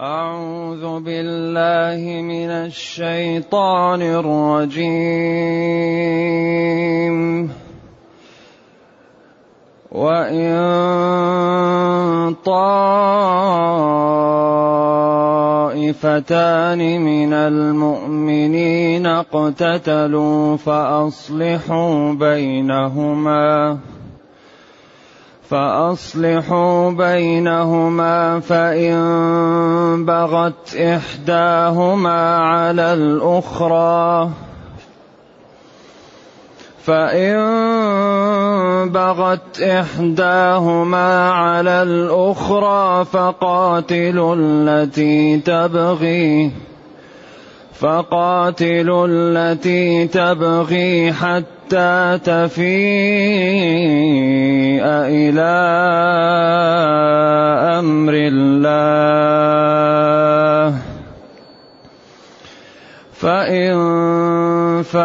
أعوذ بالله من الشيطان الرجيم. وإن طائفتان من المؤمنين اقتتلوا فأصلحوا بينهما. فأصلحوا بينهما فإن بغت إحداهما على الأخرى. فإن بغت إحداهما على الأخرى فقاتلوا التي تبغي. فقاتلوا التي تبغي حتى تفيء إلى أمر الله. فإن فاءت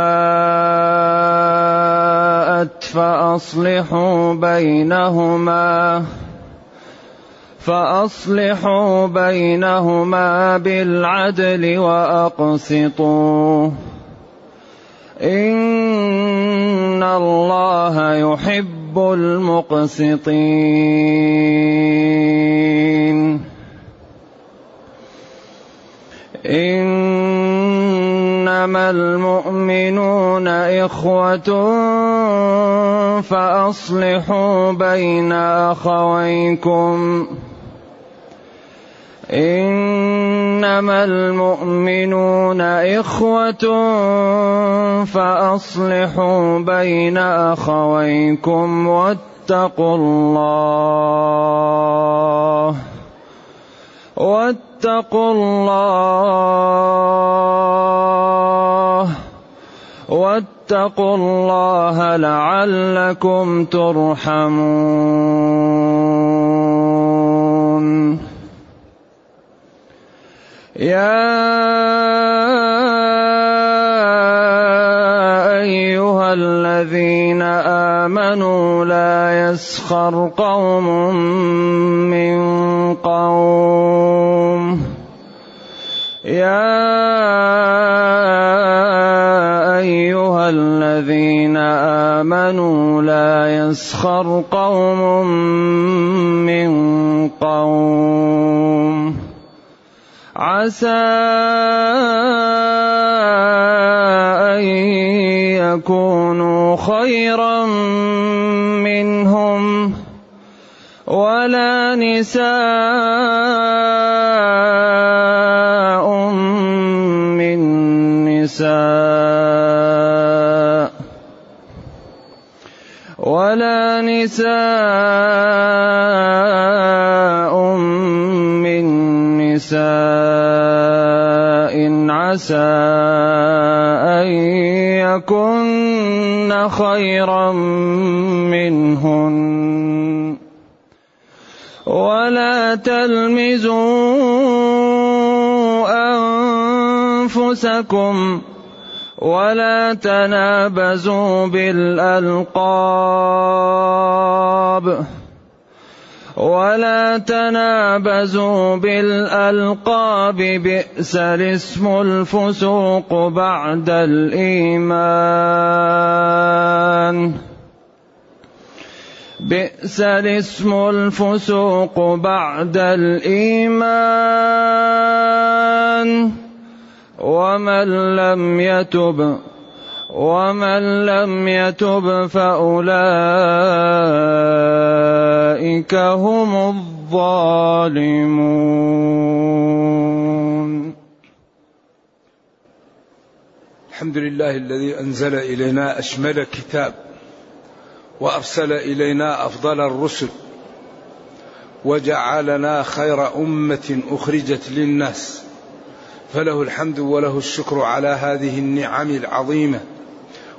فأصلحوا بينهما. فأصلحوا بينهما بالعدل وأقسطوا. إن الله يحب المقسطين. إنما المؤمنون إخوة فأصلحوا بين أخويكم. إنما المؤمنون إخوة فأصلحوا بين أخويكم واتقوا الله واتقوا الله واتقوا الله لعلكم ترحمون يا أيها الذين آمنوا لا يسخر قوم من قوم. يا أيها الذين آمنوا لا يسخر قوم من قوم. عسى أن يكونوا خيرا منهم ولا نساء من نساء ولا نساء عسى أن يكن خيرا منهن. ولا تلمزوا أنفسكم ولا تنابزوا بالألقاب. ولا تنابزوا بالألقاب بئس الاسم الفسوق بعد الإيمان. بئس الاسم الفسوق بعد الإيمان. ومن لم يتب ومن لم يتب فأولئك هم الظالمون. الحمد لله الذي أنزل إلينا أشمل كتاب وأرسل إلينا أفضل الرسل وجعلنا خير أمة أخرجت للناس. فله الحمد وله الشكر على هذه النعم العظيمة.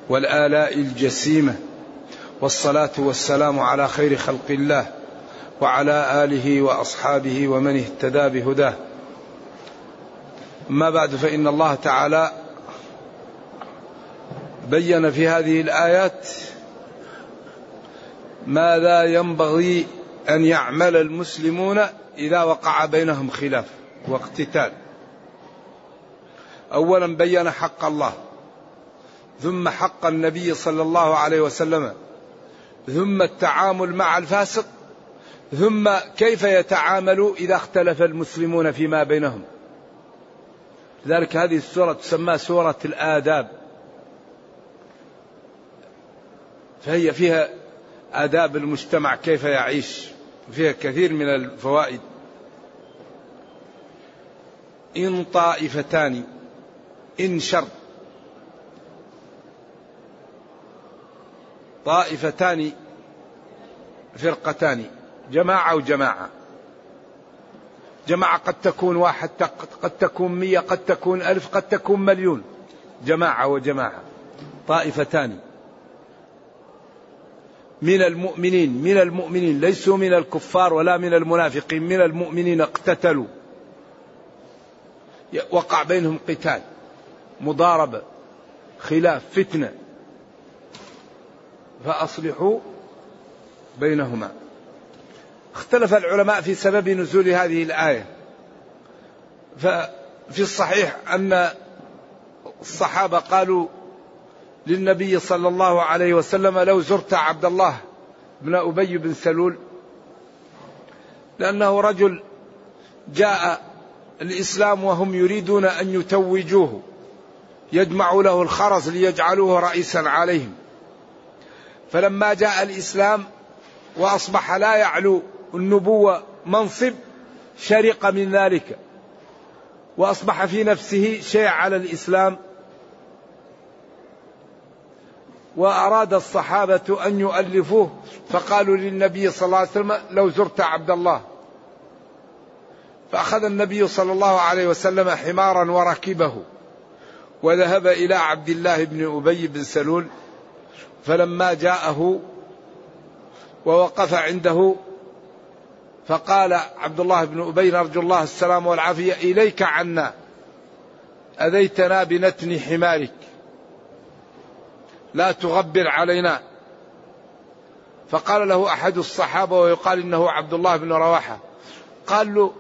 والآلاء الجسيمة والصلاة والسلام على خير خلق الله وعلى آله وأصحابه ومن اهتدى بهداه. أما بعد فإن الله تعالى بين في هذه الآيات ماذا ينبغي أن يعمل المسلمون إذا وقع بينهم خلاف واقتتال. اولا بين حق الله. ثم حق النبي صلى الله عليه وسلم ثم التعامل مع الفاسق ثم كيف يتعامل إذا اختلف المسلمون فيما بينهم. لذلك هذه السورة تسمى سورة الآداب. فهي فيها آداب المجتمع كيف يعيش. فيها كثير من الفوائد. إن طائفتان إن شر طائفتان فرقتان جماعة وجماعة جماعة قد تكون واحد قد تكون مية قد تكون ألف قد تكون مليون. جماعة وجماعة. طائفتان. من المؤمنين من المؤمنين ليسوا من الكفار ولا من المنافقين من المؤمنين اقتتلوا. وقع بينهم قتال مضاربة خلاف فتنة. فأصلحوا بينهما. اختلف العلماء في سبب نزول هذه الآية. ففي الصحيح أن الصحابة قالوا للنبي صلى الله عليه وسلم لو زرت عبد الله بن أبي بن سلول لأنه رجل جاء الإسلام وهم يريدون أن يتوجوه يجمع له الخرز ليجعلوه رئيسا عليهم. فلما جاء الإسلام وأصبح لا يعلو النبوة منصب شرق من ذلك. وأصبح في نفسه شيء على الإسلام. وأراد الصحابة أن يؤلفوه فقالوا للنبي صلى الله عليه وسلم لو زرت عبد الله. فأخذ النبي صلى الله عليه وسلم حمارا وركبه وذهب إلى عبد الله بن أبي بن سلول. فلما جاءه ووقف عنده فقال عبد الله بن أبي نرجو الله السلام والعافية إليك عنا أذيتنا بنتن حمارك لا تغبر علينا. فقال له أحد الصحابة ويقال إنه عبد الله بن رواحة. قال له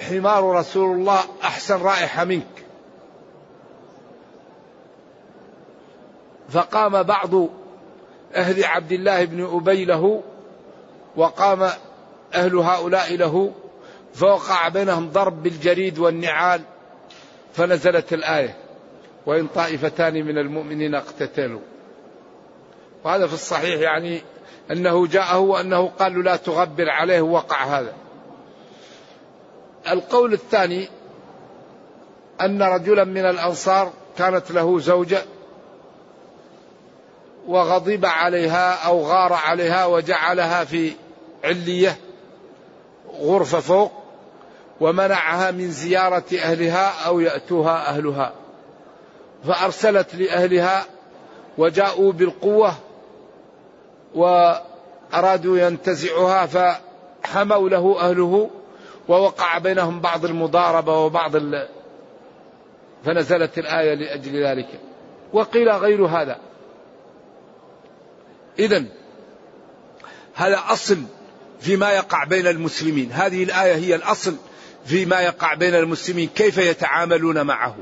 حمار رسول الله أحسن رائحة منك. فقام بعض أهل عبد الله بن أبي له وقام أهل هؤلاء له فوقع بينهم ضرب بالجريد والنعال فنزلت الآية وإن طائفتان من المؤمنين اقتتلوا وهذا في الصحيح يعني أنه جاءه وأنه قال له لا تغبر عليه وقع هذا القول الثاني أن رجلا من الأنصار كانت له زوجة وغضب عليها أو غار عليها وجعلها في علية غرفة فوق ومنعها من زيارة أهلها أو يأتوها أهلها. فأرسلت لأهلها وجاءوا بالقوة وأرادوا ينتزعها فحموا له أهله ووقع بينهم بعض المضاربة وبعض ال... فنزلت الآية لأجل ذلك. وقيل غير هذا. إذا هذا أصل فيما يقع بين المسلمين. هذه الآية هي الأصل فيما يقع بين المسلمين كيف يتعاملون معه.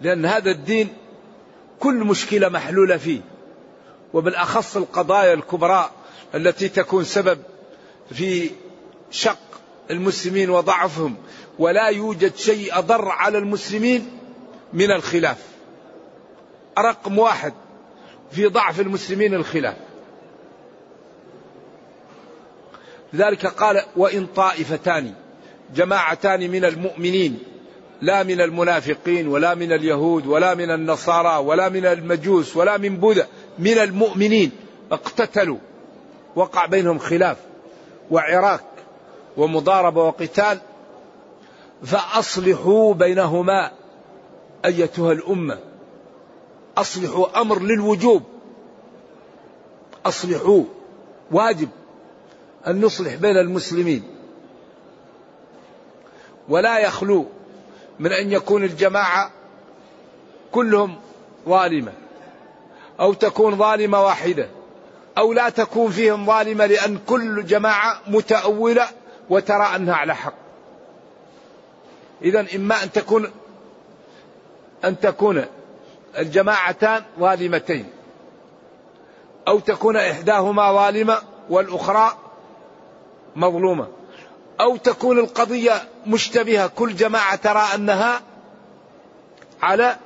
لأن هذا الدين كل مشكلة محلولة فيه. وبالأخص القضايا الكبرى التي تكون سبب في شق المسلمين وضعفهم. ولا يوجد شيء أضر على المسلمين من الخلاف. رقم واحد. في ضعف المسلمين الخلاف. لذلك قال وإن طائفتان جماعتان من المؤمنين لا من المنافقين ولا من اليهود ولا من النصارى ولا من المجوس ولا من بوذا من المؤمنين اقتتلوا وقع بينهم خلاف وعراك ومضاربة وقتال فأصلحوا بينهما أيتها الأمة. أصلحوا أمر للوجوب. أصلحوا. واجب أن نصلح بين المسلمين. ولا يخلو من أن يكون الجماعة كلهم ظالمة أو تكون ظالمة واحدة أو لا تكون فيهم ظالمة لأن كل جماعة متأولة وترى أنها على حق. إذا إما أن تكون أن تكون الجماعتان ظالمتين أو تكون إحداهما ظالمة والأخرى مظلومة. أو تكون القضية مشتبهة كل جماعة ترى أنها على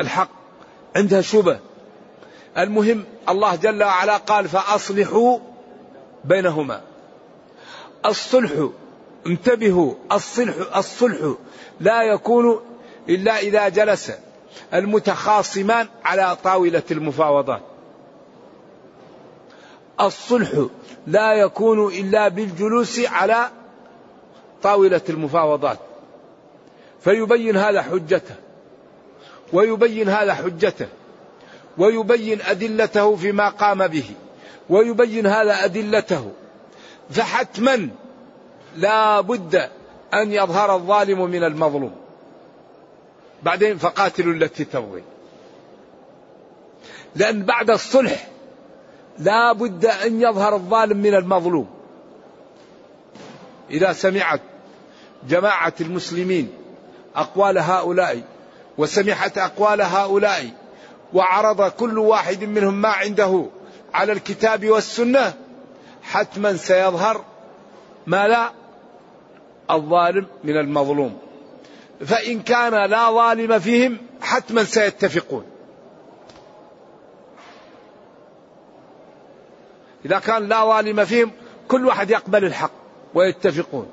الحق عندها شبه المهم الله جل وعلا قال فأصلحوا بينهما. الصلح انتبهوا الصلح الصلح لا يكون إلا إذا جلس. المتخاصمان على طاولة المفاوضات. الصلح لا يكون إلا بالجلوس على طاولة المفاوضات. فيبين هذا حجته ويبين هذا حجته ويبين أدلته فيما قام به ويبين هذا أدلته. فحتما لا بد أن يظهر الظالم من المظلوم. بعدين فقاتلوا التي تبغي لأن بعد الصلح لا بد أن يظهر الظالم من المظلوم. إذا سمعت جماعة المسلمين أقوال هؤلاء وسمعت أقوال هؤلاء وعرض كل واحد منهم ما عنده على الكتاب والسنة حتما سيظهر ما لا الظالم من المظلوم. فإن كان لا ظالم فيهم حتما سيتفقون. إذا كان لا ظالم فيهم كل واحد يقبل الحق ويتفقون.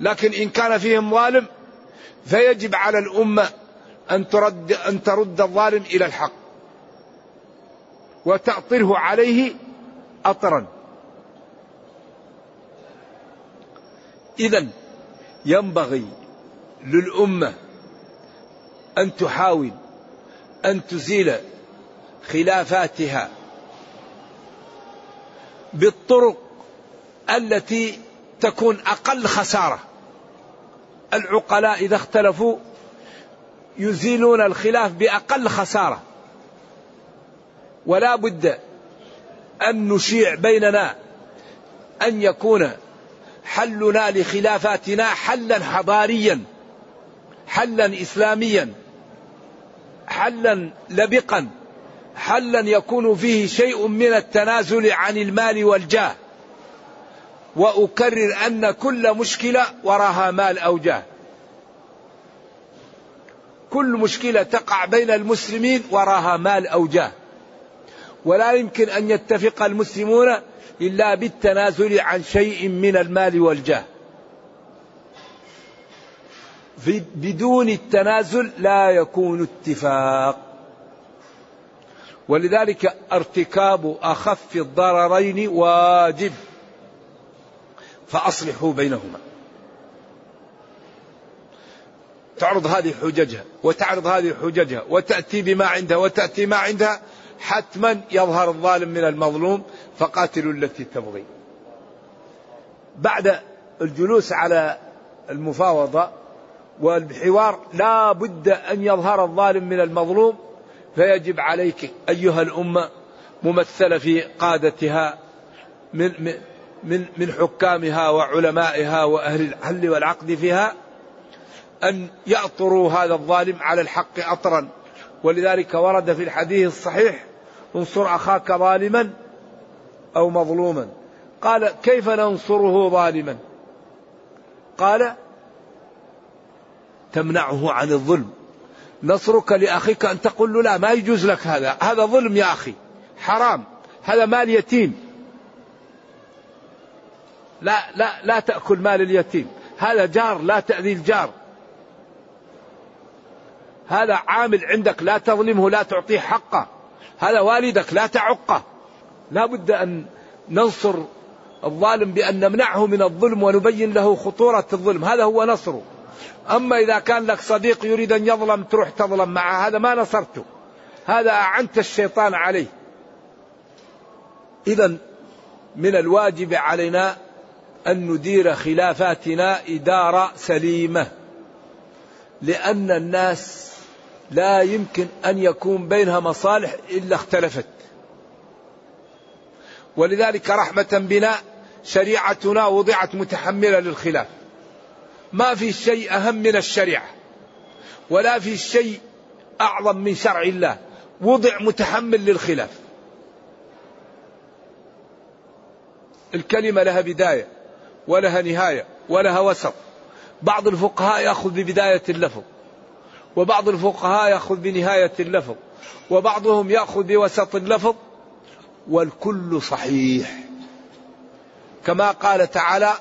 لكن إن كان فيهم ظالم فيجب على الأمة أن ترد أن ترد الظالم إلى الحق وتأطره عليه أطرا. إذا ينبغي للأمة أن تحاول أن تزيل خلافاتها بالطرق التي تكون أقل خسارة. العقلاء إذا اختلفوا يزيلون الخلاف بأقل خسارة. ولا بد أن نشيع بيننا أن يكون حلنا لخلافاتنا حلا حضاريا حلا إسلاميا حلا لبقا حلا يكون فيه شيء من التنازل عن المال والجاه. وأكرر أن كل مشكلة وراها مال أو جاه. كل مشكلة تقع بين المسلمين وراها مال أو جاه. ولا يمكن أن يتفق المسلمون إلا بالتنازل عن شيء من المال والجاه. بدون التنازل لا يكون اتفاق. ولذلك ارتكاب أخف الضررين واجب. فأصلحوا بينهما. تعرض هذه حججها وتعرض هذه حججها وتأتي بما عندها وتأتي ما عندها حتما يظهر الظالم من المظلوم فقاتلوا التي تبغي. بعد الجلوس على المفاوضة والحوار لا بد أن يظهر الظالم من المظلوم فيجب عليك أيها الأمة ممثلة في قادتها من من من حكامها وعلمائها وأهل الحل والعقد فيها أن يأطروا هذا الظالم على الحق أطرا. ولذلك ورد في الحديث الصحيح انصر أخاك ظالما أو مظلوما. قال كيف ننصره ظالما؟ قال تمنعه عن الظلم. نصرك لأخيك أن تقول له لا ما يجوز لك هذا. هذا ظلم يا أخي حرام. هذا مال يتيم. لا لا لا تأكل مال اليتيم. هذا جار لا تأذي الجار. هذا عامل عندك لا تظلمه لا تعطيه حقه. هذا والدك لا تعقه. لا بد أن ننصر الظالم بأن نمنعه من الظلم ونبين له خطورة الظلم. هذا هو نصره. أما إذا كان لك صديق يريد أن يظلم تروح تظلم معه. هذا ما نصرته. هذا أعنت الشيطان عليه. إذا من الواجب علينا أن ندير خلافاتنا إدارة سليمة. لأن الناس لا يمكن أن يكون بينها مصالح إلا اختلفت. ولذلك رحمة بنا شريعتنا وضعت متحملة للخلاف. ما في شيء أهم من الشريعة ولا في شيء أعظم من شرع الله. وضع متحمل للخلاف. الكلمة لها بداية ولها نهاية ولها وسط. بعض الفقهاء يأخذ ببداية اللفظ. وبعض الفقهاء يأخذ بنهاية اللفظ وبعضهم يأخذ بوسط اللفظ والكل صحيح. كما قال تعالى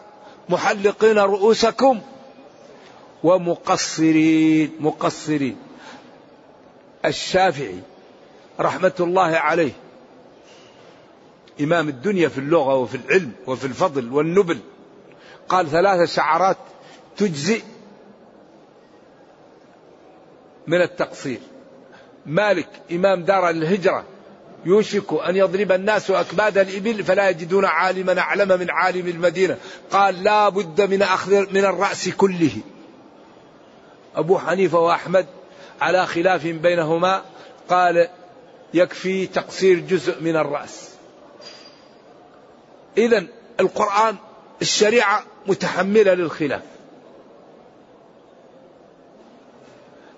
محلقين رؤوسكم ومقصرين مقصرين. الشافعي رحمة الله عليه إمام الدنيا في اللغة وفي العلم وفي الفضل والنبل قال ثلاث شعرات تجزئ من التقصير. مالك إمام دار الهجرة يوشك أن يضرب الناس أكباد الإبل فلا يجدون عالما أعلم من عالم المدينة. قال لا بد من أخذ من الرأس كله. أبو حنيفة وأحمد على خلاف بينهما قال يكفي تقصير جزء من الرأس. إذا القرآن الشريعة متحملة للخلاف.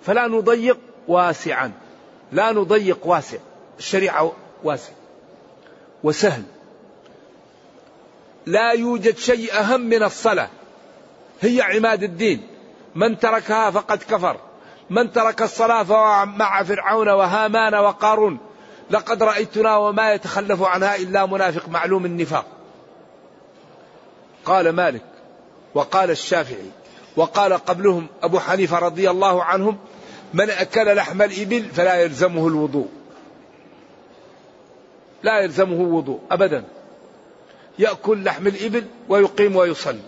فلا نضيق واسعا. لا نضيق واسع. الشريعة واسع وسهل. لا يوجد شيء أهم من الصلاة. هي عماد الدين. من تركها فقد كفر. من ترك الصلاة فهو مع فرعون وهامان وقارون. لقد رأيتنا وما يتخلف عنها إلا منافق معلوم النفاق. قال مالك وقال الشافعي وقال قبلهم أبو حنيفة رضي الله عنهم من أكل لحم الإبل فلا يلزمه الوضوء. لا يلزمه وضوء أبدا. يأكل لحم الإبل ويقيم ويصلي.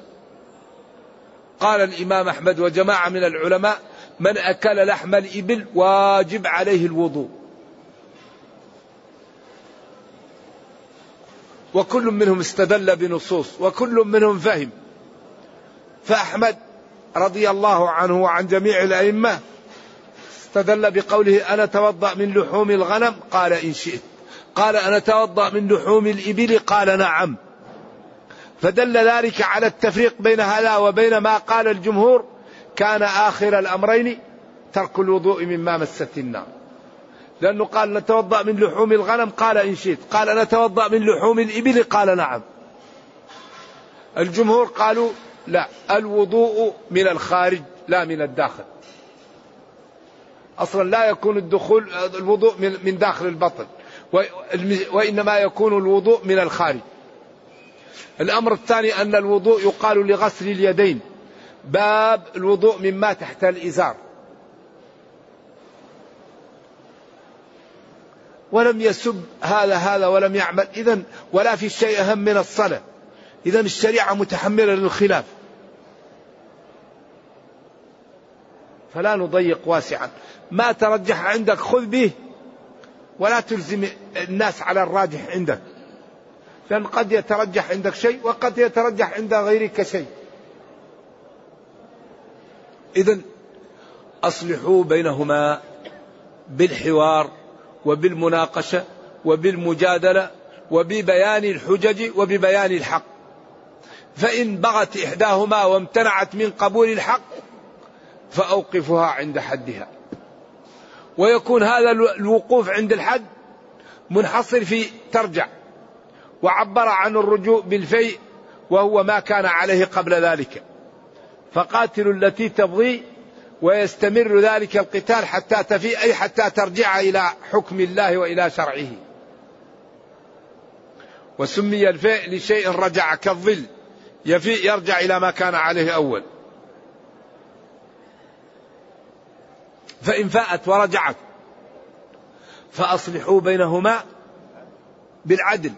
قال الإمام أحمد وجماعة من العلماء من أكل لحم الإبل واجب عليه الوضوء. وكل منهم استدل بنصوص وكل منهم فهم. فأحمد رضي الله عنه وعن جميع الأئمة استدل بقوله أنا توضأ من لحوم الغنم؟ قال إن شئت. قال أنا توضأ من لحوم الإبل؟ قال نعم. فدل ذلك على التفريق بين هذا وبين ما قال الجمهور كان آخر الأمرين ترك الوضوء مما مست النار. لأنه قال نتوضأ من لحوم الغنم؟ قال إن شئت. قال نتوضأ من لحوم الإبل؟ قال نعم. الجمهور قالوا لا الوضوء من الخارج لا من الداخل. أصلا لا يكون الدخول الوضوء من داخل البطن وإنما يكون الوضوء من الخارج. الأمر الثاني أن الوضوء يقال لغسل اليدين. باب الوضوء مما تحت الإزار. ولم يسب هذا هذا ولم يعمل. إذا ولا في شيء أهم من الصلاة. إذا الشريعة متحملة للخلاف. فلا نضيق واسعا. ما ترجح عندك خذ به ولا تلزم الناس على الراجح عندك. لأن قد يترجح عندك شيء وقد يترجح عند غيرك شيء. إذا أصلحوا بينهما بالحوار وبالمناقشة وبالمجادلة وببيان الحجج وببيان الحق. فإن بغت إحداهما وامتنعت من قبول الحق فأوقفها عند حدها. ويكون هذا الوقوف عند الحد منحصر في ترجع. وعبر عن الرجوع بالفيء وهو ما كان عليه قبل ذلك. فقاتلوا التي تبغي ويستمر ذلك القتال حتى تفي أي حتى ترجع إلى حكم الله وإلى شرعه. وسمي الفيء لشيء رجع كالظل يفيء يرجع إلى ما كان عليه أول. فإن فاءت ورجعت. فأصلحوا بينهما بالعدل.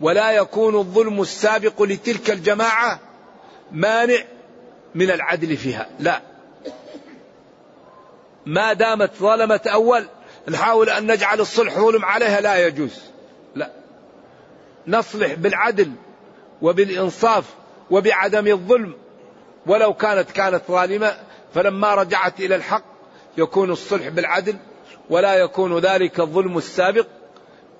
ولا يكون الظلم السابق لتلك الجماعة مانع من العدل فيها. لا. ما دامت ظلمت أول نحاول أن نجعل الصلح ظلم عليها لا يجوز. لا. نصلح بالعدل وبالإنصاف وبعدم الظلم. ولو كانت كانت ظالمة فلما رجعت إلى الحق يكون الصلح بالعدل ولا يكون ذلك الظلم السابق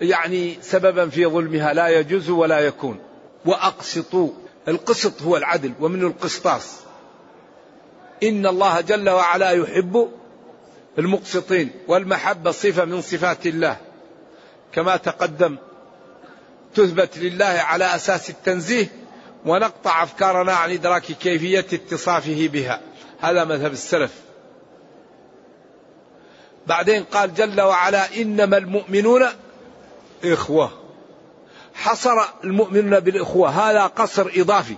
يعني سببا في ظلمها لا يجوز ولا يكون. وأقسطوا القسط هو العدل ومن القسطاس. إن الله جل وعلا يحب المقسطين والمحبة صفة من صفات الله. كما تقدم تثبت لله على أساس التنزيه ونقطع أفكارنا عن إدراك كيفية اتصافه بها. هذا مذهب السلف. بعدين قال جل وعلا إنما المؤمنون إخوة. حصر المؤمنون بالإخوة. هذا قصر إضافي.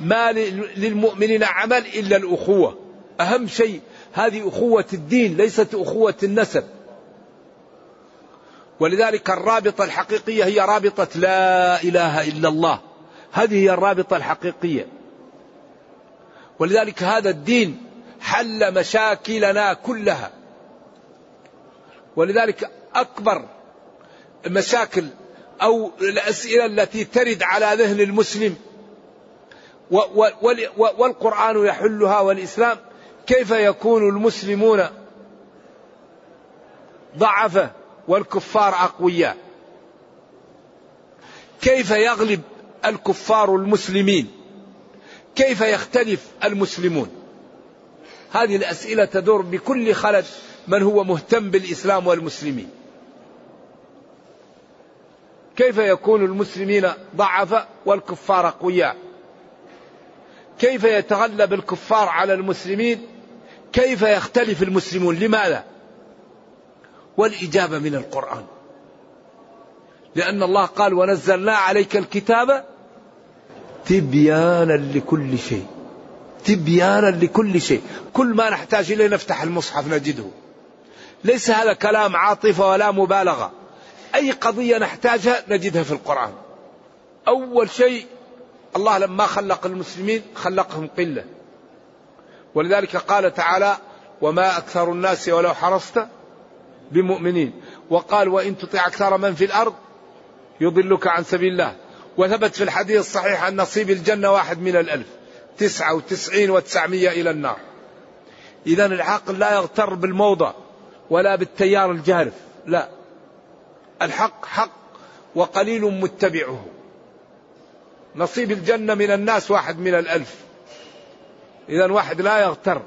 ما للمؤمنين عمل إلا الأخوة. أهم شيء هذه أخوة الدين ليست أخوة النسب. ولذلك الرابطة الحقيقية هي رابطة لا إله إلا الله. هذه هي الرابطة الحقيقية. ولذلك هذا الدين حل مشاكلنا كلها. ولذلك أكبر المشاكل أو الأسئلة التي ترد على ذهن المسلم والقرآن يحلها والإسلام كيف يكون المسلمون ضعفة والكفار أقوياء؟ كيف يغلب الكفار المسلمين؟ كيف يختلف المسلمون؟ هذه الأسئلة تدور بكل خلل من هو مهتم بالإسلام والمسلمين. كيف يكون المسلمين ضعفاء والكفار أقوياء كيف يتغلب الكفار على المسلمين؟ كيف يختلف المسلمون؟ لماذا؟ والإجابة من القرآن. لأن الله قال ونزلنا عليك الكتاب تبيانا لكل شيء. تبيانا لكل شيء. كل ما نحتاج إليه نفتح المصحف نجده. ليس هذا كلام عاطفة ولا مبالغة. أي قضية نحتاجها نجدها في القرآن. أول شيء الله لما خلق المسلمين خلقهم قلة. ولذلك قال تعالى وما أكثر الناس ولو حرصت بمؤمنين وقال وإن تطع أكثر من في الأرض يضلك عن سبيل الله وثبت في الحديث الصحيح أن نصيب الجنة واحد من الألف. تسعة وتسعين وتسعمية إلى النار. إذا العقل لا يغتر بالموضع ولا بالتيار الجارف لا. الحق حق وقليل متبعه. نصيب الجنة من الناس واحد من الألف. إذا واحد لا يغتر.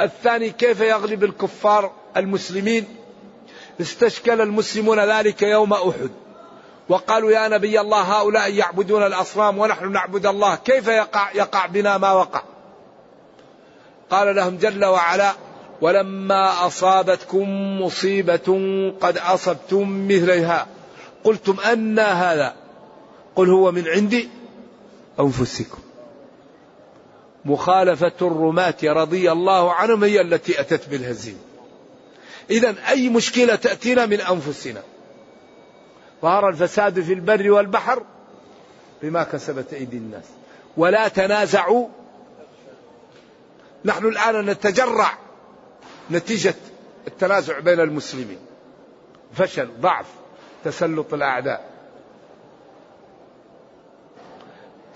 الثاني كيف يغلب الكفار المسلمين؟ استشكل المسلمون ذلك يوم أحد. وقالوا يا نبي الله هؤلاء يعبدون الأصنام ونحن نعبد الله. كيف يقع, يقع بنا ما وقع؟ قال لهم جل وعلا ولما أصابتكم مصيبة قد أصبتم مثلها قلتم أن هذا. قل هو من عند أنفسكم. مخالفة الرماة رضي الله عنهم هي التي أتت بالهزيمة. إذا أي مشكلة تأتينا من أنفسنا؟ ظهر الفساد في البر والبحر بما كسبت أيدي الناس. ولا تنازعوا. نحن الآن نتجرع نتيجة التنازع بين المسلمين. فشل ضعف تسلط الأعداء.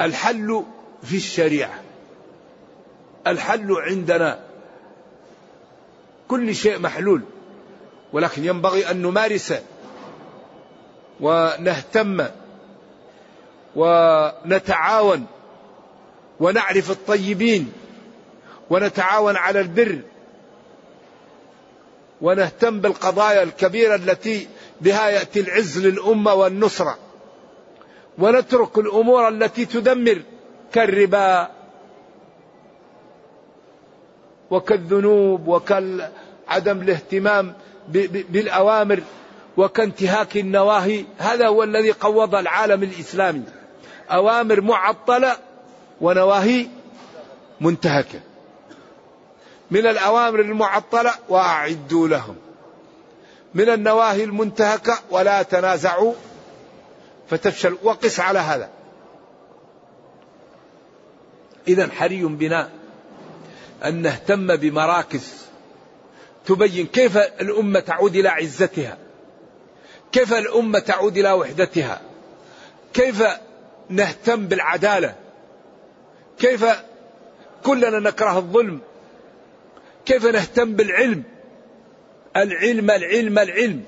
الحل في الشريعة. الحل عندنا. كل شيء محلول. ولكن ينبغي أن نمارسه. ونهتم ونتعاون ونعرف الطيبين ونتعاون على البر ونهتم بالقضايا الكبيرة التي بها يأتي العز للأمة والنصرة ونترك الأمور التي تدمر كالربا وكالذنوب وكالعدم الاهتمام بالأوامر وكانتهاك النواهي. هذا هو الذي قوض العالم الإسلامي. أوامر معطلة ونواهي منتهكة. من الأوامر المعطلة وأعدوا لهم. من النواهي المنتهكة ولا تنازعوا. فتفشل. وقس على هذا. إذا حري بنا أن نهتم بمراكز تبين كيف الأمة تعود إلى عزتها. كيف الأمة تعود إلى وحدتها؟ كيف نهتم بالعدالة؟ كيف كلنا نكره الظلم؟ كيف نهتم بالعلم؟ العلم العلم العلم.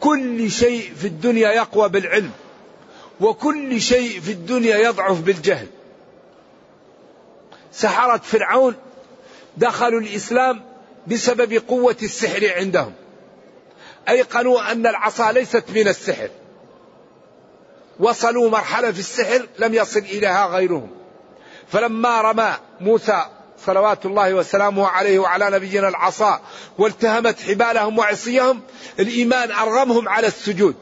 كل شيء في الدنيا يقوى بالعلم وكل شيء في الدنيا يضعف بالجهل. سحرة فرعون دخلوا الإسلام بسبب قوة السحر عندهم. أيقنوا أن العصا ليست من السحر. وصلوا مرحلة في السحر لم يصل إليها غيرهم. فلما رمى موسى صلوات الله وسلامه عليه وعلى نبينا العصا والتهمت حبالهم وعصيهم الإيمان أرغمهم على السجود.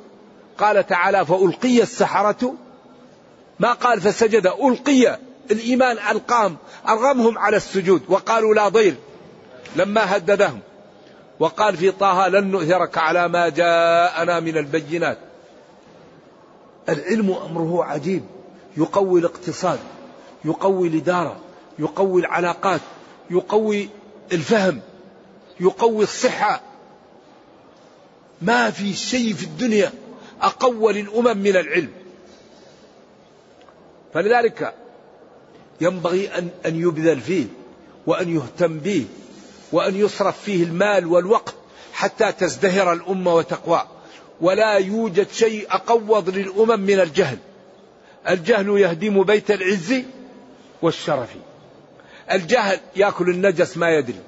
قال تعالى فألقي السحرة. ما قال فسجد ألقي. الإيمان ألقاهم أرغمهم على السجود. وقالوا لا ضير. لما هددهم. وقال في طه لن نؤثرك على ما جاءنا من البينات. العلم أمره عجيب. يقوي الاقتصاد يقوي الإدارة يقوي العلاقات يقوي الفهم يقوي الصحة. ما في شيء في الدنيا أقوى للأمم من العلم. فلذلك ينبغي أن أن يبذل فيه وأن يهتم به. وأن يصرف فيه المال والوقت حتى تزدهر الأمة وتقوى. ولا يوجد شيء أقوض للأمم من الجهل. الجهل يهدم بيت العز والشرف. الجهل يأكل النجس ما يدري.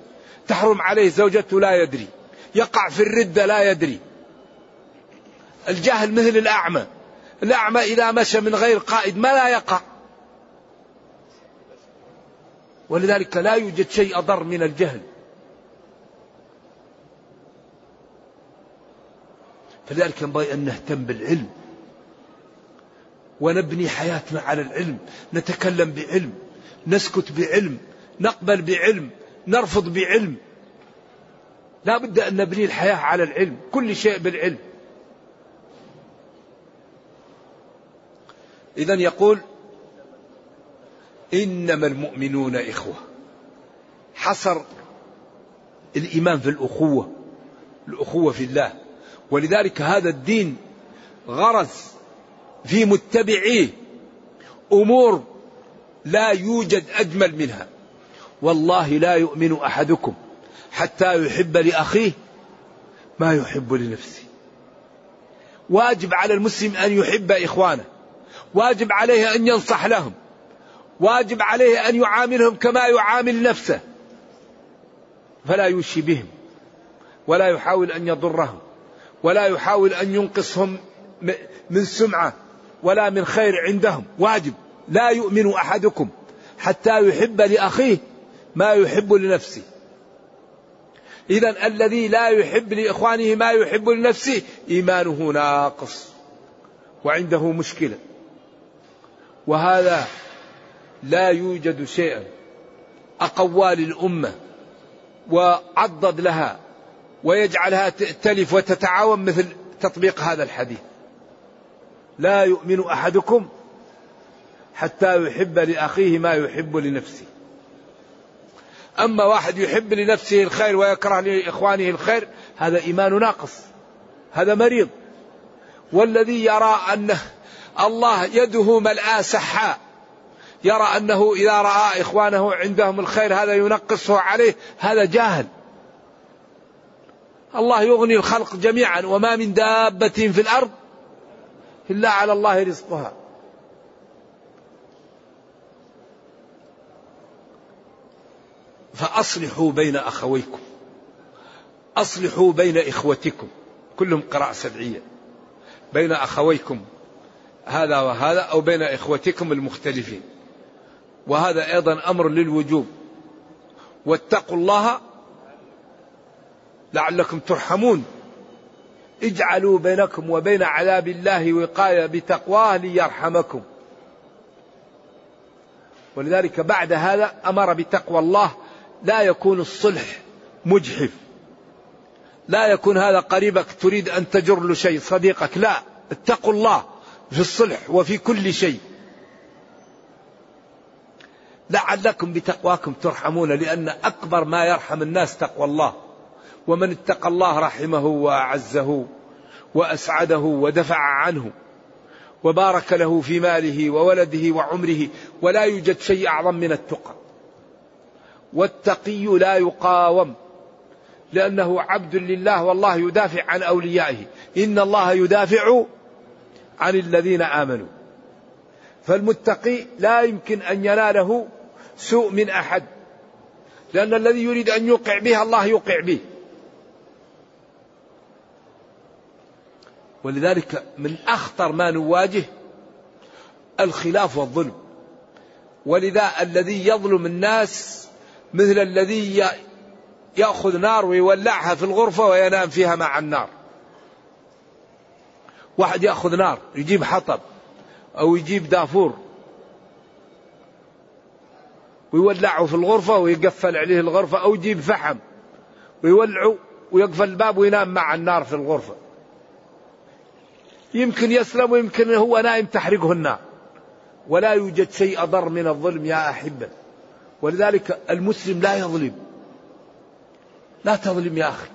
تحرم عليه زوجته لا يدري. يقع في الردة لا يدري. الجهل مثل الأعمى. الأعمى إذا مشى من غير قائد ما لا يقع. ولذلك لا يوجد شيء أضر من الجهل. فلذلك ينبغي أن نهتم بالعلم. ونبني حياتنا على العلم. نتكلم بعلم. نسكت بعلم. نقبل بعلم. نرفض بعلم. لا بد أن نبني الحياة على العلم. كل شيء بالعلم. إذا يقول إنما المؤمنون إخوة. حصر الإيمان في الأخوة. الأخوة في الله. ولذلك هذا الدين غرز في متبعيه أمور لا يوجد أجمل منها. والله لا يؤمن أحدكم حتى يحب لأخيه ما يحب لنفسه. واجب على المسلم أن يحب إخوانه. واجب عليه أن ينصح لهم. واجب عليه أن يعاملهم كما يعامل نفسه. فلا يوشي بهم ولا يحاول أن يضرهم. ولا يحاول أن ينقصهم من سمعة ولا من خير عندهم. واجب. لا يؤمن أحدكم حتى يحب لأخيه ما يحب لنفسه. إذا الذي لا يحب لإخوانه ما يحب لنفسه إيمانه ناقص. وعنده مشكلة. وهذا لا يوجد شيئا. أقوى للأمة وعضد لها. ويجعلها تلف وتتعاون مثل تطبيق هذا الحديث. لا يؤمن أحدكم حتى يحب لأخيه ما يحب لنفسه. أما واحد يحب لنفسه الخير ويكره لإخوانه الخير هذا إيمان ناقص هذا مريض. والذي يرى انه الله يده ملآ سحاء يرى أنه إذا رأى إخوانه عندهم الخير هذا ينقصه عليه هذا جاهل. الله يغني الخلق جميعا وما من دابة في الأرض إلا على الله رزقها. فأصلحوا بين أخويكم أصلحوا بين إخوتكم. كلهم قراءة سبعية. بين أخويكم هذا وهذا أو بين إخوتكم المختلفين. وهذا أيضا أمر للوجوب. واتقوا الله لعلكم ترحمون. اجعلوا بينكم وبين عذاب الله وقاية بتقواه ليرحمكم. ولذلك بعد هذا أمر بتقوى الله لا يكون الصلح مجحف. لا يكون هذا قريبك تريد أن تجر له شيء صديقك لا. اتقوا الله في الصلح وفي كل شيء. لعلكم بتقواكم ترحمون لأن أكبر ما يرحم الناس تقوى الله. ومن اتقى الله رحمه وأعزه وأسعده ودفع عنه وبارك له في ماله وولده وعمره ولا يوجد شيء أعظم من التقى. والتقي لا يقاوم لأنه عبد لله والله يدافع عن أوليائه. إن الله يدافع عن الذين آمنوا. فالمتقي لا يمكن أن يناله سوء من أحد لأن الذي يريد أن يوقع به الله يوقع به. ولذلك من أخطر ما نواجه الخلاف والظلم. ولذا الذي يظلم الناس مثل الذي يأخذ نار ويولعها في الغرفة وينام فيها مع النار. واحد يأخذ نار يجيب حطب أو يجيب دافور ويولعه في الغرفة ويقفل عليه الغرفة أو يجيب فحم ويولعه ويقفل الباب وينام مع النار في الغرفة. يمكن يسلم ويمكن هو نائم تحرقه النار. ولا يوجد شيء أضر من الظلم يا أحبة. ولذلك المسلم لا يظلم. لا تظلم يا أخي.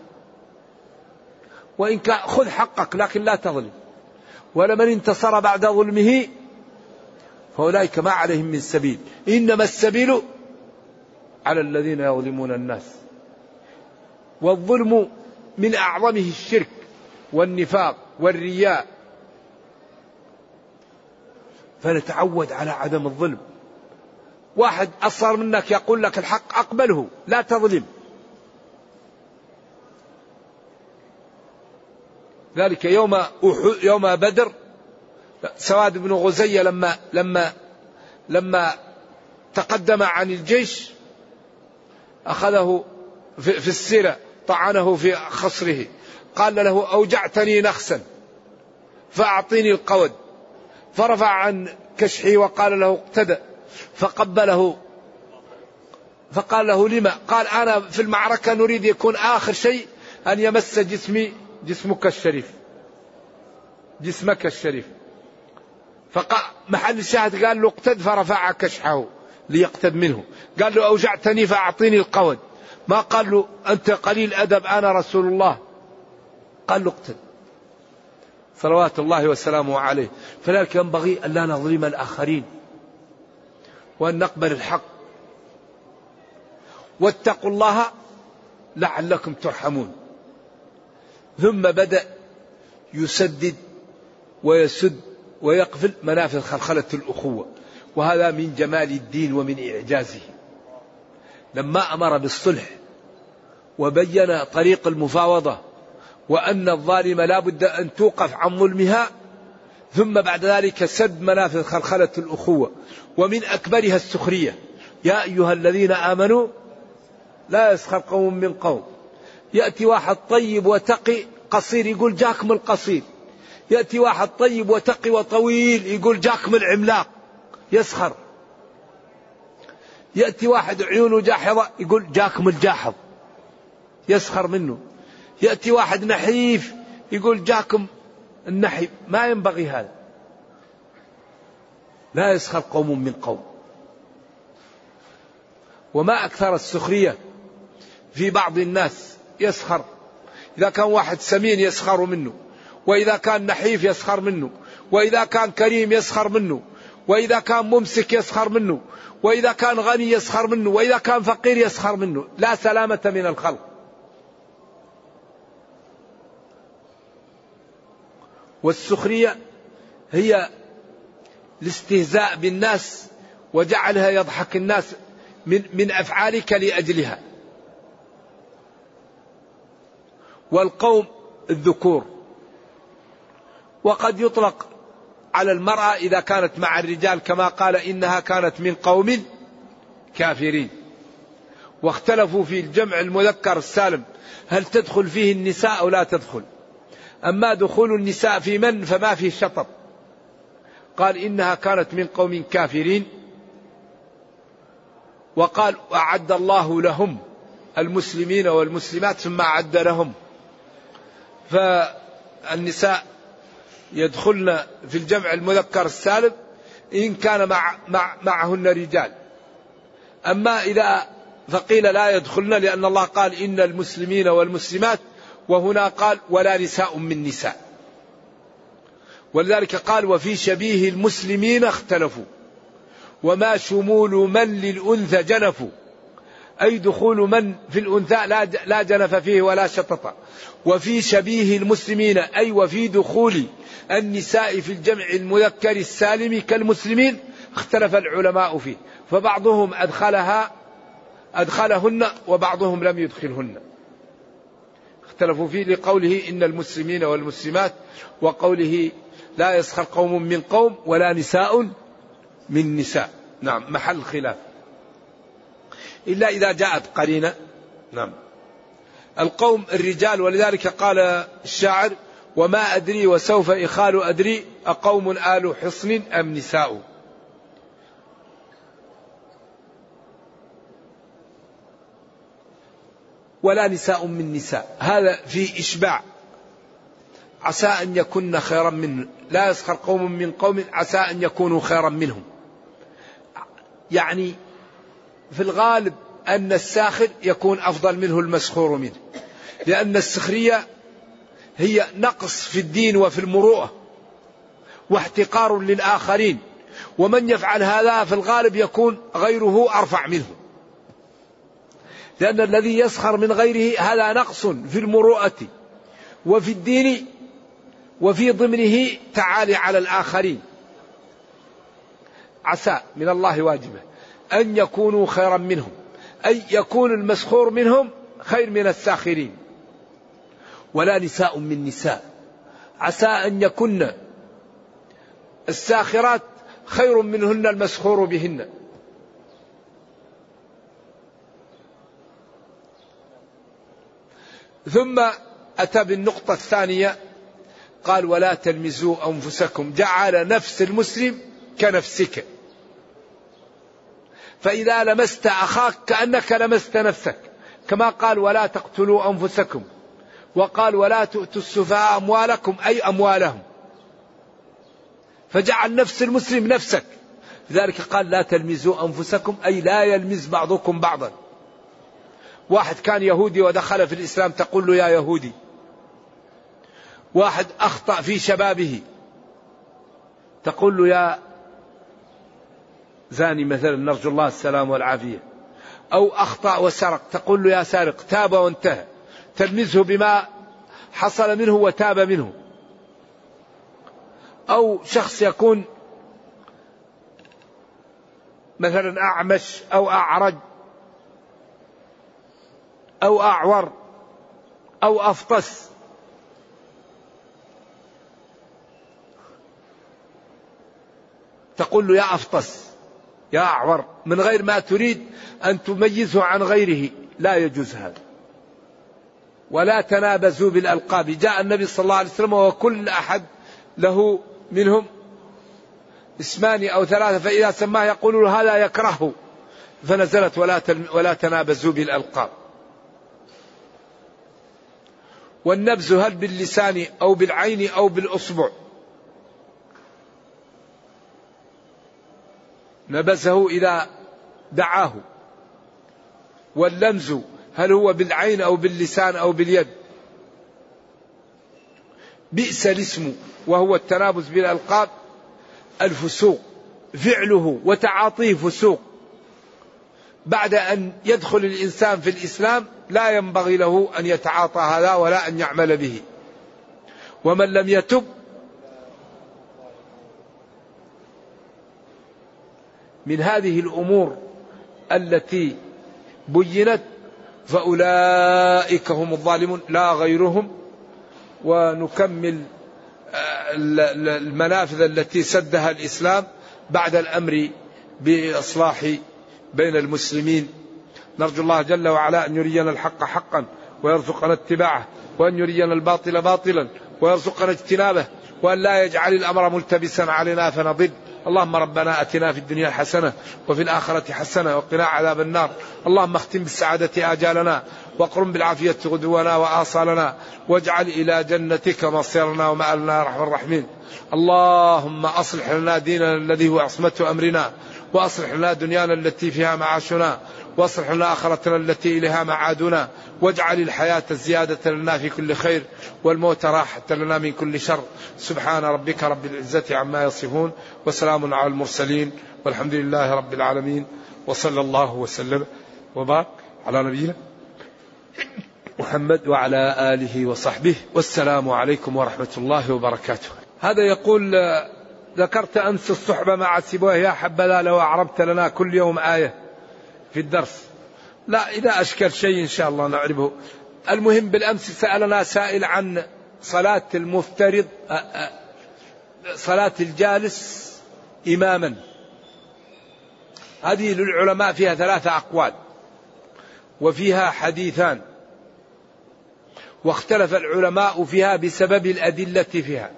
وإن كان خذ حقك لكن لا تظلم. ولمن انتصر بعد ظلمه فأولئك ما عليهم من سبيل. إنما السبيل على الذين يظلمون الناس. والظلم من أعظمه الشرك والنفاق والرياء فنتعود على عدم الظلم. واحد أصغر منك يقول لك الحق أقبله لا تظلم. ذلك يوم يوم بدر. سواد بن غزية لما لما لما تقدم عن الجيش أخذه في, في السيرة طعنه في خصره. قال له أوجعتني نخسا فأعطيني القود. فرفع عن كشحه وقال له اقتدى فقبله. فقال له لما؟ قال أنا في المعركة نريد يكون آخر شيء أن يمس جسمي جسمك الشريف. جسمك الشريف. فمحل الشاهد قال له اقتد فرفع كشحه ليقتد منه. قال له أوجعتني فأعطيني القود. ما قال له أنت قليل أدب أنا رسول الله. قال له اقتد. صلوات الله وسلامه عليه. فلذلك ينبغي أن لا نظلم الآخرين. وأن نقبل الحق. واتقوا الله لعلكم ترحمون. ثم بدأ يسدد ويسد ويقفل منافذ خلخلة الأخوة. وهذا من جمال الدين ومن إعجازه. لما أمر بالصلح وبين طريق المفاوضة وأن الظالم لا بد أن توقف عن ظلمها ثم بعد ذلك سد منافذ خلخلة الأخوة ومن أكبرها السخرية. يا أيها الذين آمنوا لا يسخر قوم من قوم. يأتي واحد طيب وتقي قصير يقول جاكم القصير. يأتي واحد طيب وتقي وطويل يقول جاكم العملاق. يسخر. يأتي واحد عيونه جاحظة يقول جاكم الجاحظ. يسخر منه. يأتي واحد نحيف يقول جاكم النحيف ما ينبغي هذا. لا يسخر قوم من قوم. وما أكثر السخرية في بعض الناس يسخر. إذا كان واحد سمين يسخر منه وإذا كان نحيف يسخر منه وإذا كان كريم يسخر منه وإذا كان ممسك يسخر منه وإذا كان غني يسخر منه وإذا كان فقير يسخر منه. لا سلامة من الخلق. والسخرية هي الاستهزاء بالناس وجعلها يضحك الناس من من أفعالك لأجلها. والقوم الذكور. وقد يطلق على المرأة إذا كانت مع الرجال كما قال إنها كانت من قوم كافرين. واختلفوا في الجمع المذكر السالم. هل تدخل فيه النساء أو لا تدخل؟ أما دخول النساء في من فما فيه شطط قال إنها كانت من قوم كافرين. وقال أعد الله لهم المسلمين والمسلمات ثم أعد لهم. فالنساء يدخلن في الجمع المذكر السالم إن كان مع مع معهن رجال. أما إذا فقيل لا يدخلن لأن الله قال إن المسلمين والمسلمات وهنا قال ولا نساء من نساء. ولذلك قال وفي شبيه المسلمين اختلفوا. وما شمول من للأنثى جنفوا. أي دخول من في الأنثى لا جنف فيه ولا شطط. وفي شبيه المسلمين أي وفي دخول النساء في الجمع المذكر السالم كالمسلمين اختلف العلماء فيه. فبعضهم أدخلها أدخلهن وبعضهم لم يدخلهن. اختلفوا فيه لقوله إن المسلمين والمسلمات وقوله لا يسخر قوم من قوم ولا نساء من نساء. نعم محل خلاف. إلا إذا جاءت قرينة. نعم. القوم الرجال ولذلك قال الشاعر وما أدري وسوف إخال أدري أقوم آل حصن أم نساء. ولا نساء من نساء. هذا في إشباع. عسى أن يكن خيرا منه لا يسخر قوم من قوم عسى أن يكونوا خيرا منهم. يعني في الغالب أن الساخر يكون أفضل منه المسخور منه. لأن السخرية هي نقص في الدين وفي المروءة واحتقار للآخرين. ومن يفعل هذا في الغالب يكون غيره أرفع منه. لأن الذي يسخر من غيره هذا نقص في المروءة وفي الدين وفي ضمنه تعالي على الآخرين. عسى من الله واجبة أن يكونوا خيرا منهم أي يكون المسخور منهم خير من الساخرين. ولا نساء من نساء. عسى أن يكن الساخرات خير منهن المسخور بهن. ثم أتى بالنقطة الثانية قال ولا تلمزوا أنفسكم جعل نفس المسلم كنفسك. فإذا لمست أخاك كأنك لمست نفسك كما قال ولا تقتلوا أنفسكم. وقال ولا تؤتوا السفهاء أموالكم أي أموالهم. فجعل نفس المسلم نفسك. لذلك قال لا تلمزوا أنفسكم أي لا يلمز بعضكم بعضا. واحد كان يهودي ودخل في الإسلام تقول له يا يهودي. واحد أخطأ في شبابه. تقول له يا زاني مثلا نرجو الله السلام والعافية. أو أخطأ وسرق. تقول له يا سارق تاب وانتهى. تلمزه بما حصل منه وتاب منه. أو شخص يكون مثلا أعمش أو أعرج. أو أعور أو أفطس. تقول له يا أفطس يا أعور من غير ما تريد أن تميزه عن غيره. لا يجوز هذا. ولا تنابزوا بالألقاب. جاء النبي صلى الله عليه وسلم وكل أحد له منهم اسمان أو ثلاثة فإذا سماه يقول هذا يكرهه. فنزلت ولا ولا تنابزوا بالألقاب. والنبز هل باللسان أو بالعين أو بالأصبع؟ نبزه إذا دعاه. واللمز هل هو بالعين أو باللسان أو باليد؟ بئس الاسم وهو التنابز بالألقاب الفسوق فعله وتعاطيه فسوق. بعد أن يدخل الإنسان في الإسلام لا ينبغي له أن يتعاطى هذا ولا أن يعمل به. ومن لم يتب من هذه الأمور التي بينت فأولئك هم الظالمون لا غيرهم. ونكمل آه، المنافذ التي سدها الإسلام بعد الأمر بإصلاح بين المسلمين. نرجو الله جل وعلا أن يرينا الحق حقا ويرزقنا اتباعه وأن يرينا الباطل باطلا ويرزقنا اجتنابه وأن لا يجعل الأمر ملتبسا علينا فنضل. اللهم ربنا آتنا في الدنيا حسنة وفي الآخرة حسنة وقنا عذاب النار. اللهم اختم بالسعادة آجالنا وأقرم بالعافية غدونا وآصالنا واجعل إلى جنتك مصيرنا ومآلنا يا أرحم الراحمين. اللهم أصلح لنا ديننا الذي هو عصمة أمرنا وأصلح لنا دنيانا التي فيها معاشنا واصلح لنا آخرتنا التي إليها معادنا. واجعل الحياة زيادة لنا في كل خير والموت راحة لنا من كل شر. سبحان ربك رب العزة عما يصفون وسلام على المرسلين والحمد لله رب العالمين وصلى الله وسلم وبارك على نبينا محمد وعلى آله وصحبه. والسلام عليكم ورحمة الله وبركاته. هذا يقول ذكرت أمس الصحبة مع سيبويه يا حبذا لو أعربت لنا كل يوم آية. في الدرس. لا إذا أشكل شيء إن شاء الله نعرفه. المهم بالأمس سألنا سائل عن صلاة المفترض صلاة الجالس إماما. هذه للعلماء فيها ثلاثة أقوال وفيها حديثان. واختلف العلماء فيها بسبب الأدلة فيها.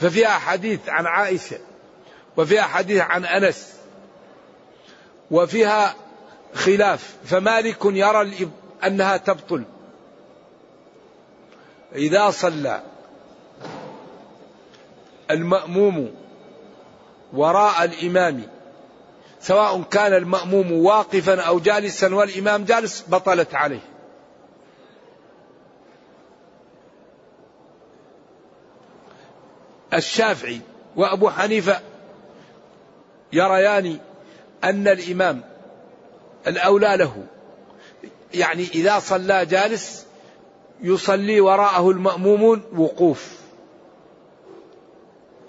ففيها حديث عن عائشة وفيها حديث عن أنس وفيها خلاف. فمالك يرى أنها تبطل. إذا صلى المأموم وراء الإمام سواء كان المأموم واقفا أو جالسا والإمام جالس بطلت عليه. الشافعي وأبو حنيفة يريان أن الإمام الأولى له. يعني إذا صلى جالس يصلي وراءه المأمومون وقوف.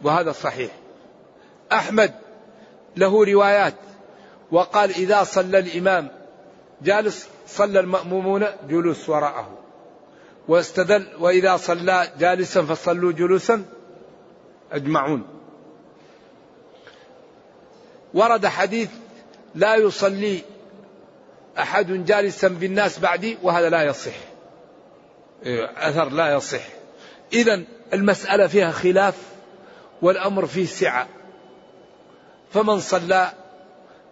وهذا صحيح. أحمد له روايات وقال إذا صلى الإمام جالس صلى المأمومون جلوس وراءه. واستدل وإذا صلى جالسا فصلوا جلوسا أجمعون. ورد حديث لا يصلي أحد جالسا بالناس بعدي وهذا لا يصح. إيه، أثر لا يصح. إذا المسألة فيها خلاف والأمر فيه سعة. فمن صلى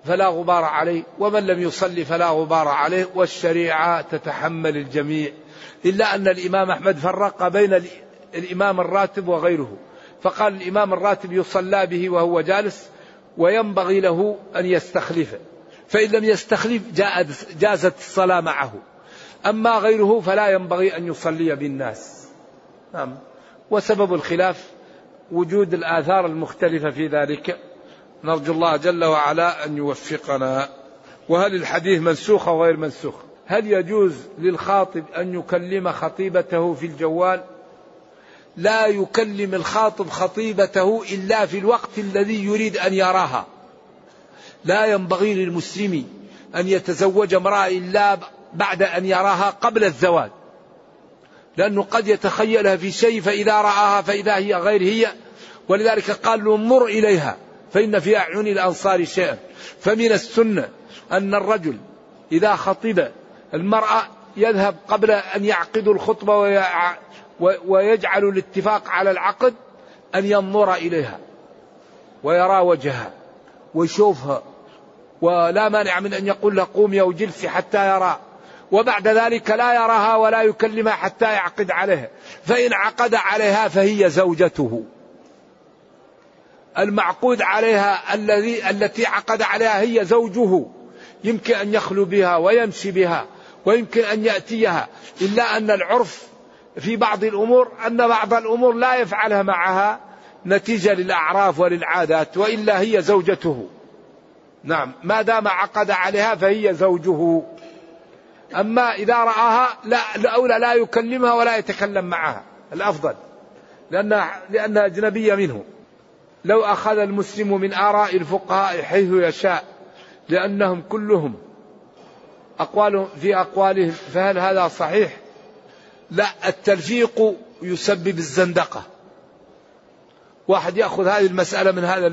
فلا غبار عليه ومن لم يصلي فلا غبار عليه والشريعة تتحمل الجميع. إلا أن الإمام أحمد فرق بين الإمام الراتب وغيره. فقال الإمام الراتب يصلى به وهو جالس وينبغي له أن يستخلفه. فإن لم يستخلف جازت الصلاة معه. أما غيره فلا ينبغي أن يصلي بالناس. نعم. وسبب الخلاف وجود الآثار المختلفة في ذلك. نرجو الله جل وعلا أن يوفقنا. وهل الحديث منسوخ أو غير منسوخ؟ هل يجوز للخاطب أن يكلم خطيبته في الجوال؟ لا يكلم الخاطب خطيبته إلا في الوقت الذي يريد أن يراها. لا ينبغي للمسلم أن يتزوج امرأة إلا بعد أن يراها قبل الزواج. لأنه قد يتخيلها في شيء فإذا رآها فإذا هي غير هي ولذلك قال له انظر إليها فإن في أعين الأنصار شيئا. فمن السنة أن الرجل إذا خطب المرأة يذهب قبل أن يعقدوا الخطبة ويجعل الاتفاق على العقد أن ينظر إليها ويرى وجهها ويشوفها. ولا مانع من أن يقول له قومي أو جلسي حتى يرى. وبعد ذلك لا يراها ولا يكلمها حتى يعقد عليها فإن عقد عليها فهي زوجته. المعقود عليها الذي التي عقد عليها هي زوجه. يمكن أن يخلو بها ويمشي بها ويمكن أن يأتيها. إلا أن العرف في بعض الأمور أن بعض الأمور لا يفعلها معها نتيجة للأعراف وللعادات وإلا هي زوجته. نعم ما دام عقد عليها فهي زوجه. أما إذا رآها لا الأولى لا يكلمها ولا يتكلم معها الأفضل لأنها, لأنها أجنبية منه. لو أخذ المسلم من آراء الفقهاء حيث يشاء لأنهم كلهم أقوالهم في أقوالهم فهل هذا صحيح؟ لا التلفيق يسبب الزندقة. واحد يأخذ هذه المسألة من هذا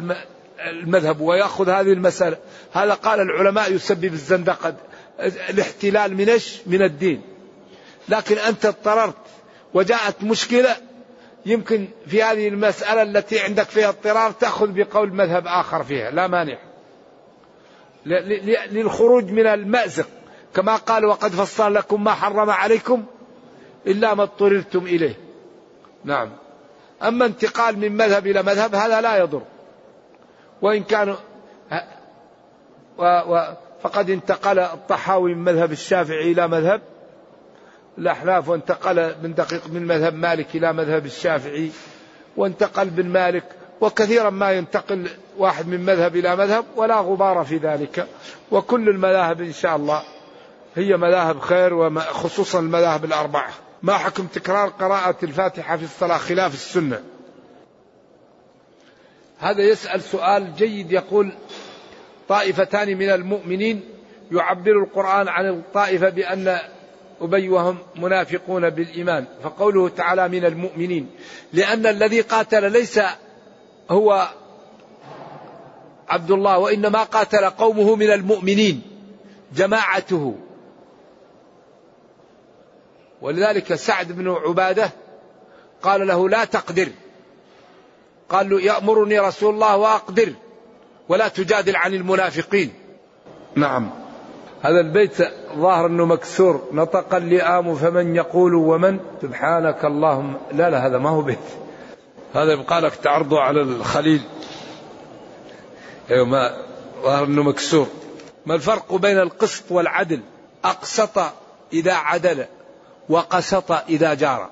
المذهب ويأخذ هذه المسألة. هذا قال العلماء يسبب الزندقة. الاحتلال من إيش؟ من الدين. لكن أنت اضطررت وجاءت مشكلة يمكن في هذه المسألة التي عندك فيها اضطرار تأخذ بقول مذهب آخر فيها. لا مانع. للخروج من المأزق. كما قال وقد فصل لكم ما حرم عليكم إلا ما اضطررتم إليه. نعم. أما انتقال من مذهب إلى مذهب هذا لا يضر. وإن كان و و فقد انتقل الطحاوي من مذهب الشافعي إلى مذهب الأحناف وانتقل من دقيق من مذهب مالك إلى مذهب الشافعي وانتقل بن مالك وكثيرا ما ينتقل واحد من مذهب إلى مذهب ولا غبار في ذلك. وكل المذاهب إن شاء الله هي مذاهب خير وخصوصا المذاهب الأربعة. ما حكم تكرار قراءة الفاتحة في الصلاة خلاف السنة؟ هذا يسأل سؤال جيد يقول طائفتان من المؤمنين يعبر القرآن عن الطائفة بأن أبي وهم منافقون بالإيمان فقوله تعالى من المؤمنين لأن الذي قاتل ليس هو عبد الله وإنما قاتل قومه من المؤمنين جماعته. ولذلك سعد بن عبادة قال له لا تقدر. قال له يأمرني رسول الله وأقدر ولا تجادل عن المنافقين. نعم. هذا البيت ظاهر إنه مكسور. نطق اللئام فمن يقول ومن؟ سبحانك اللهم. لا لا هذا ما هو بيت. هذا يبقى لك تعرضه على الخليل. أيوه ما ظاهر إنه مكسور. ما الفرق بين القسط والعدل؟ أقسط إذا عدل وقسط إذا جار.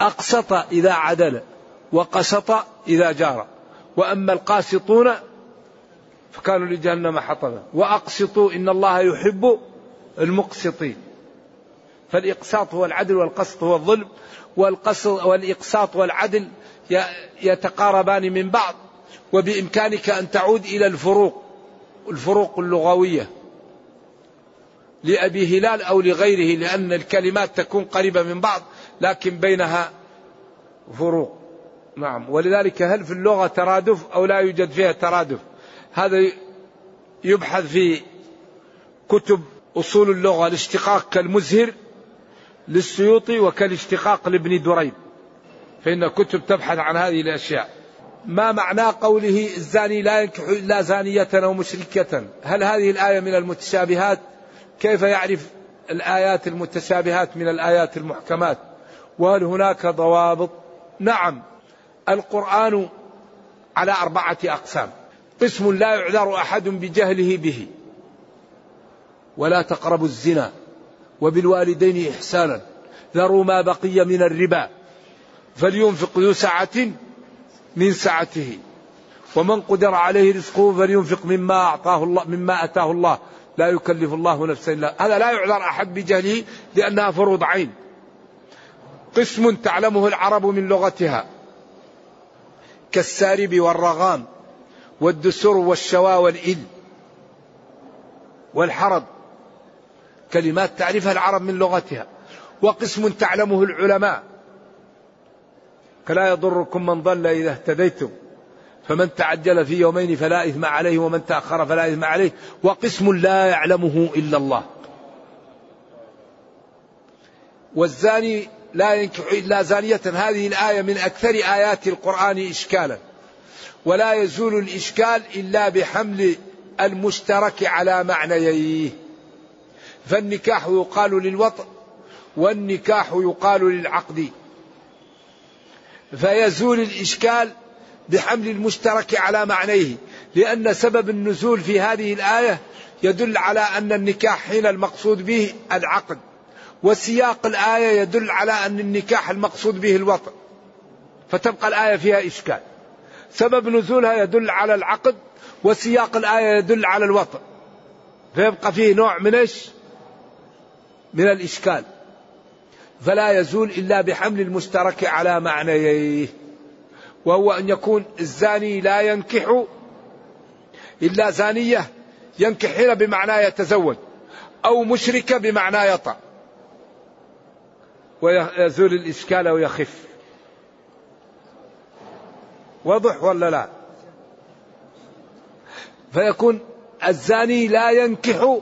أقسط إذا عدل. وقسط إذا جار. وأما القاسطون فكانوا لجهنم حطبا. وأقسطوا إن الله يحب المقسطين. فالإقساط هو العدل والقسط هو الظلم. والقسط والإقساط والعدل يتقاربان من بعض. وبإمكانك أن تعود إلى الفروق. الفروق اللغوية. لأبي هلال أو لغيره لأن الكلمات تكون قريبة من بعض لكن بينها فروق. نعم. ولذلك هل في اللغة ترادف أو لا يوجد فيها ترادف؟ هذا يبحث في كتب أصول اللغة الاشتقاق كالمزهر للسيوطي وكالاشتقاق لابن دريد فإن كتب تبحث عن هذه الأشياء. ما معنى قوله الزاني لا ينكح إلا زانية أو مشركة؟ هل هذه الآية من المتشابهات؟ كيف يعرف الآيات المتشابهات من الآيات المحكمات؟ وهل هناك ضوابط؟ نعم. القرآن على أربعة أقسام. قسم لا يعذر أحد بجهله به. ولا تقربوا الزنا وبالوالدين إحسانا. ذروا ما بقي من الربا. فلينفق ذو سعة من سعته. ومن قدر عليه رزقه فلينفق مما أعطاه الله مما أتاه الله. لا يكلف الله نفسا الا هذا لا يعذر أحد بجهله لأنها فروض عين. قسم تعلمه العرب من لغتها. كالسارب والرغام والدسر والشوا والإل والحرب. كلمات تعرفها العرب من لغتها. وقسم تعلمه العلماء. كلا يضركم من ضل إذا اهتديتم. فمن تعجل في يومين فلا إثم عليه ومن تأخر فلا إثم عليه. وقسم لا يعلمه إلا الله. والزاني لا ينكح إلا زانية. هذه الآية من أكثر آيات القرآن إشكالا. ولا يزول الإشكال إلا بحمل المشترك على معنييه. فالنكاح يقال للوطء والنكاح يقال للعقد. فيزول الإشكال بحمل المشترك على معنيه لأن سبب النزول في هذه الآية يدل على أن النكاح حين المقصود به العقد. وسياق الآية يدل على أن النكاح المقصود به الوطء فتبقى الآية فيها إشكال. سبب نزولها يدل على العقد وسياق الآية يدل على الوطء فيبقى فيه نوع من إيش؟ من الإشكال. فلا يزول إلا بحمل المشترك على معنييه. وهو أن يكون الزاني لا ينكح إلا زانية ينكح هنا بمعنى يتزوج أو مشركة بمعنى يطأ ويزول الإشكال ويخف. وضح ولا لا؟ فيكون الزاني لا ينكح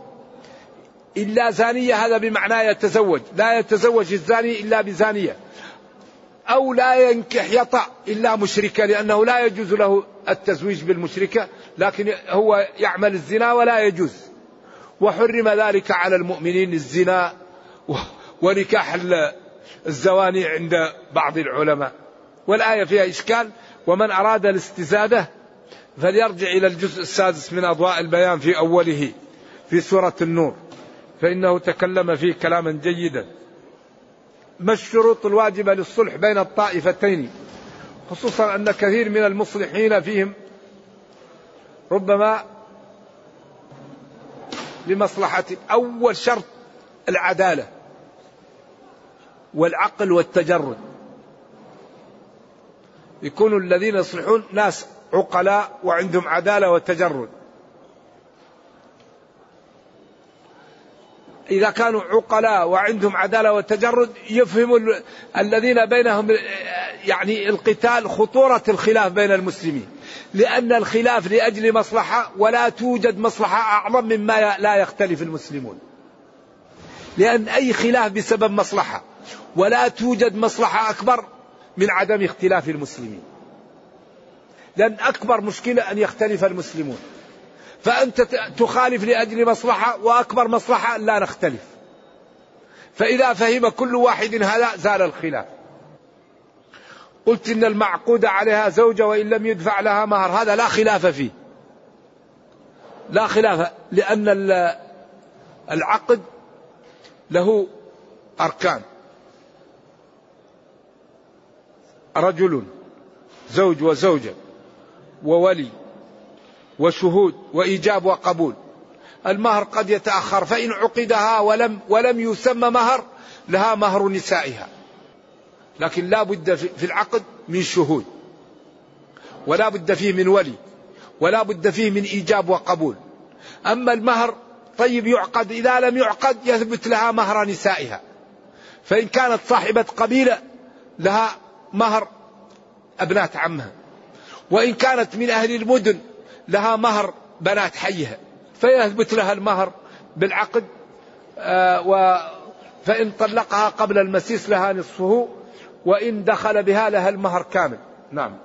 إلا زانية هذا بمعنى يتزوج. لا يتزوج الزاني إلا بزانية. أو لا ينكح يطأ إلا مشركة لأنه لا يجوز له التزويج بالمشركة لكن هو يعمل الزنا ولا يجوز. وحرم ذلك على المؤمنين الزنا ونكاح الزواني عند بعض العلماء. والآية فيها إشكال ومن أراد الاستزادة فليرجع إلى الجزء السادس من أضواء البيان في أوله في سورة النور. فإنه تكلم فيه كلاما جيدا. ما الشروط الواجبة للصلح بين الطائفتين؟ خصوصا أن كثير من المصلحين فيهم ربما لمصلحة أول شرط العدالة. والعقل والتجرد. يكونوا الذين يصلحون ناس عقلاء وعندهم عدالة وتجرد إذا كانوا عقلاء وعندهم عدالة وتجرد يفهموا الذين بينهم يعني القتال خطورة الخلاف بين المسلمين. لأن الخلاف لأجل مصلحة ولا توجد مصلحة أعظم مما لا يختلف المسلمون. لأن أي خلاف بسبب مصلحة. ولا توجد مصلحة أكبر من عدم اختلاف المسلمين. لأن أكبر مشكلة أن يختلف المسلمون. فأنت تخالف لأجل مصلحة وأكبر مصلحة أن لا نختلف. فإذا فهم كل واحد هذا زال الخلاف. قلت إن المعقود عليها زوجة وإن لم يدفع لها مهر هذا لا خلاف فيه. لا خلاف لأن العقد له أركان. رجل زوج وزوجة وولي وشهود وإيجاب وقبول. المهر قد يتأخر فإن عقدها ولم ولم يسمى مهر لها مهر نسائها. لكن لا بد في العقد من شهود ولا بد فيه من ولي ولا بد فيه من إيجاب وقبول. أما المهر طيب يعقد إذا لم يعقد يثبت لها مهر نسائها. فإن كانت صاحبة قبيلة لها مهر أبنات عمها. وإن كانت من أهل المدن لها مهر بنات حيها. فيثبت لها المهر بالعقد آه و فإن طلقها قبل المسيس لها نصفه وإن دخل بها لها المهر كامل. نعم.